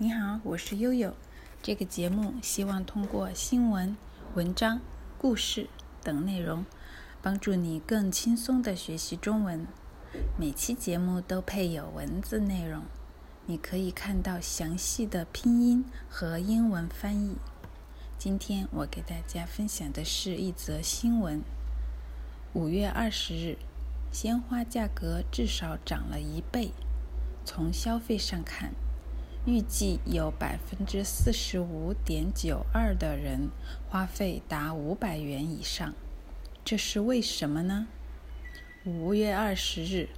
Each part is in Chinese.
你好，我是悠悠。这个节目希望通过新闻、文章、故事等内容，帮助你更轻松地学习中文。每期节目都配有文字内容，你可以看到详细的拼音和英文翻译。今天我给大家分享的是一则新闻：五月二十日，鲜花价格至少涨了一倍。从消费上看，预计有百分之四十五点九二的人花费达五百元以上，这是为什么呢？五月二十日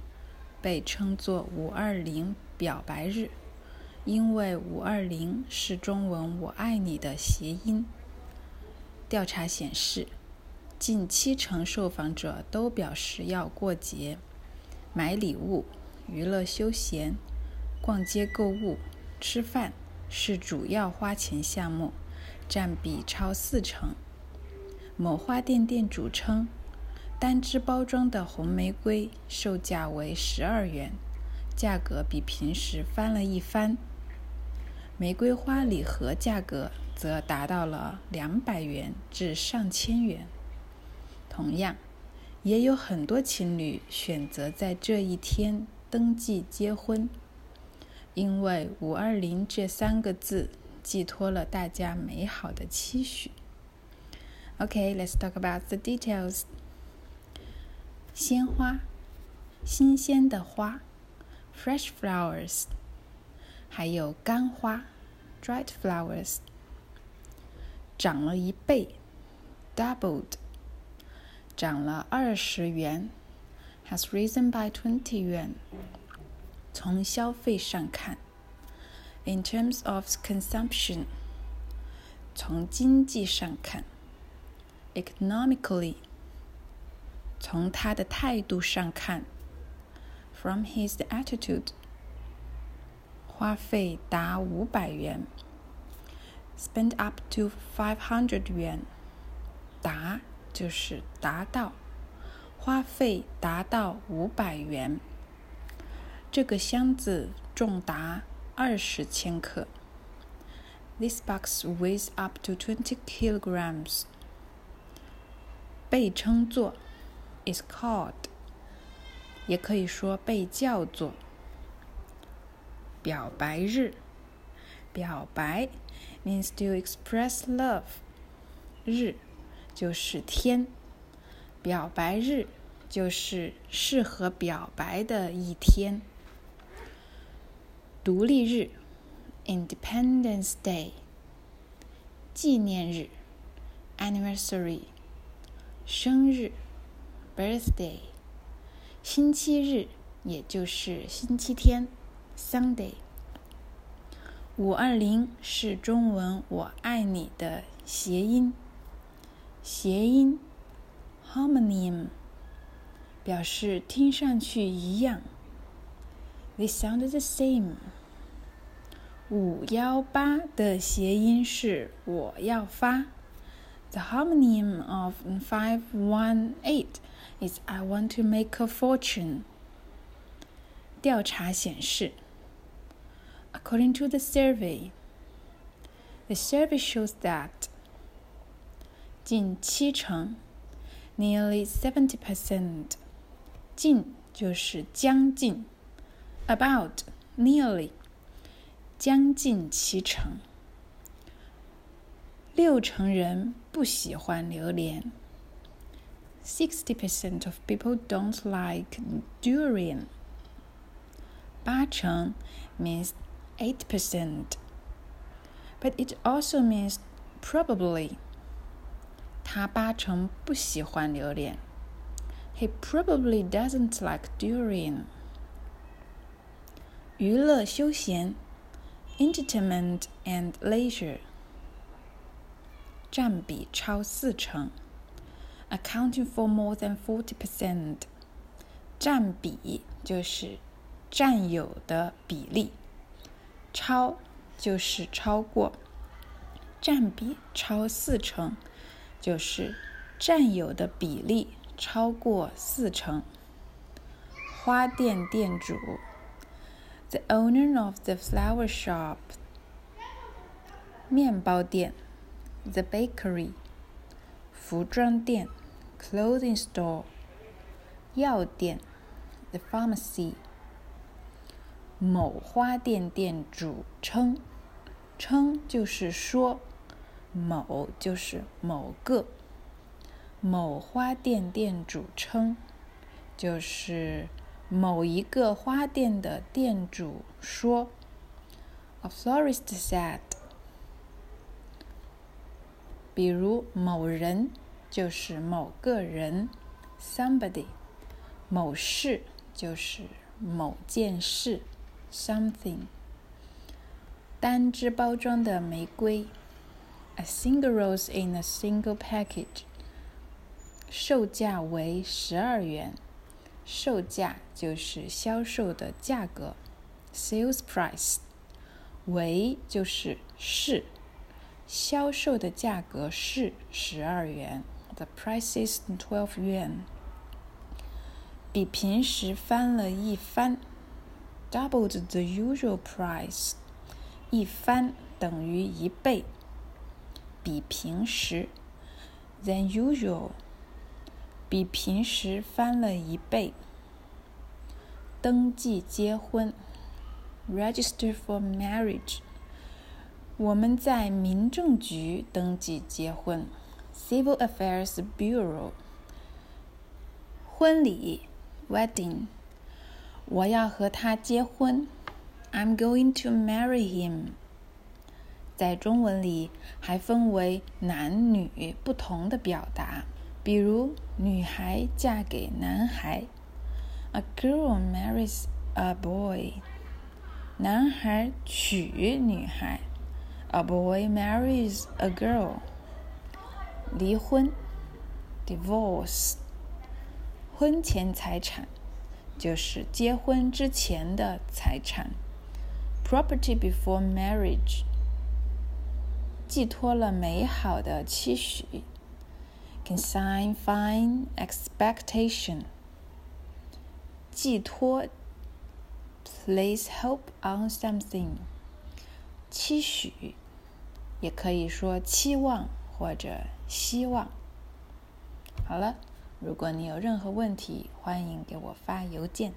被称作“五二零表白日”，因为“五二零”是中文“我爱你”的谐音。调查显示，近七成受访者都表示要过节、买礼物、娱乐休闲、逛街购物。吃饭是主要花钱项目，占比超四成。某花店店主称，单支包装的红玫瑰售价为十二元，价格比平时翻了一番。玫瑰花礼盒价格则达到了两百元至上千元。同样，也有很多情侣选择在这一天登记结婚。因为“五二零”这三个字寄托了大家美好的期许。OK，let's talk about the details。鲜花，新鲜的花，fresh flowers，还有干花，dried flowers，涨了一倍，doubled，涨了二十元，has risen by twenty yuan。 从消费上看，in terms of consumption，从经济上看，economically，从他的态度上看，from his attitude，花费达五百元，spend up to five hundred 元，达就是达到，花费达到五百元。 这个箱子重达二十千克。This box weighs up to twenty kilograms. 被称作 is called，也可以说被叫做表白日。表白 means to express love，日就是天，表白日就是适合表白的一天。独立日，Independence Day。纪念日，Anniversary。生日，Birthday。星期日，也就是星期天，Sunday。五二零是中文“我爱你”的谐音，谐音，Homonym，表示听上去一样。They sound the same。五幺八的谐音是我要发。The homonym of five one eight is I want to make a fortune。调查显示，According to the survey, the survey shows that 近七成，nearly seventy percent，近就是将近。 about nearly 将近七成，六成人不喜欢榴莲。Sixty percent of people don't like durian. 八成 means eight percent, but it also means probably. 他八成不喜欢榴莲。He probably doesn't like durian. 娱乐休闲，entertainment and leisure，占比超四成，accounting for more than forty percent。占比就是占有的比例，超就是超过，占比超四成就是占有的比例超过四成。花店店主。The owner of the flower shop 面包店，the bakery；服装店，clothing store；药店，the pharmacy；某花店店主称，称就是说，某就是某个。某花店店主称，就是 某一个花店的店主说。A florist said。比如某人就是某个人，somebody；某事就是某件事，something。单支包装的玫瑰，a single rose in a single package。售价为十二元，售价就是销售的价格，sales price。为就是是，销售的价格是十二元，the price is twelve yuan。比平时翻了一番，doubled the usual price。一番等于一倍，比平时，than usual。比平时翻了一倍。登记结婚。register for marriage。我们在民政局登记结婚，Civil Affairs Bureau。婚礼，wedding。我要和他结婚，I'm going to marry him。在中文里还分为男女不同的表达，比如女孩嫁给男孩，A girl marries a boy。男孩娶女孩，A boy marries a girl。离婚，divorce。婚前财产就是结婚之前的财产，property before marriage。寄托了美好的期许，consign fine expectation。寄托。Place hope on something，期许，也可以说期望或者希望。好了，如果你有任何问题，欢迎给我发邮件。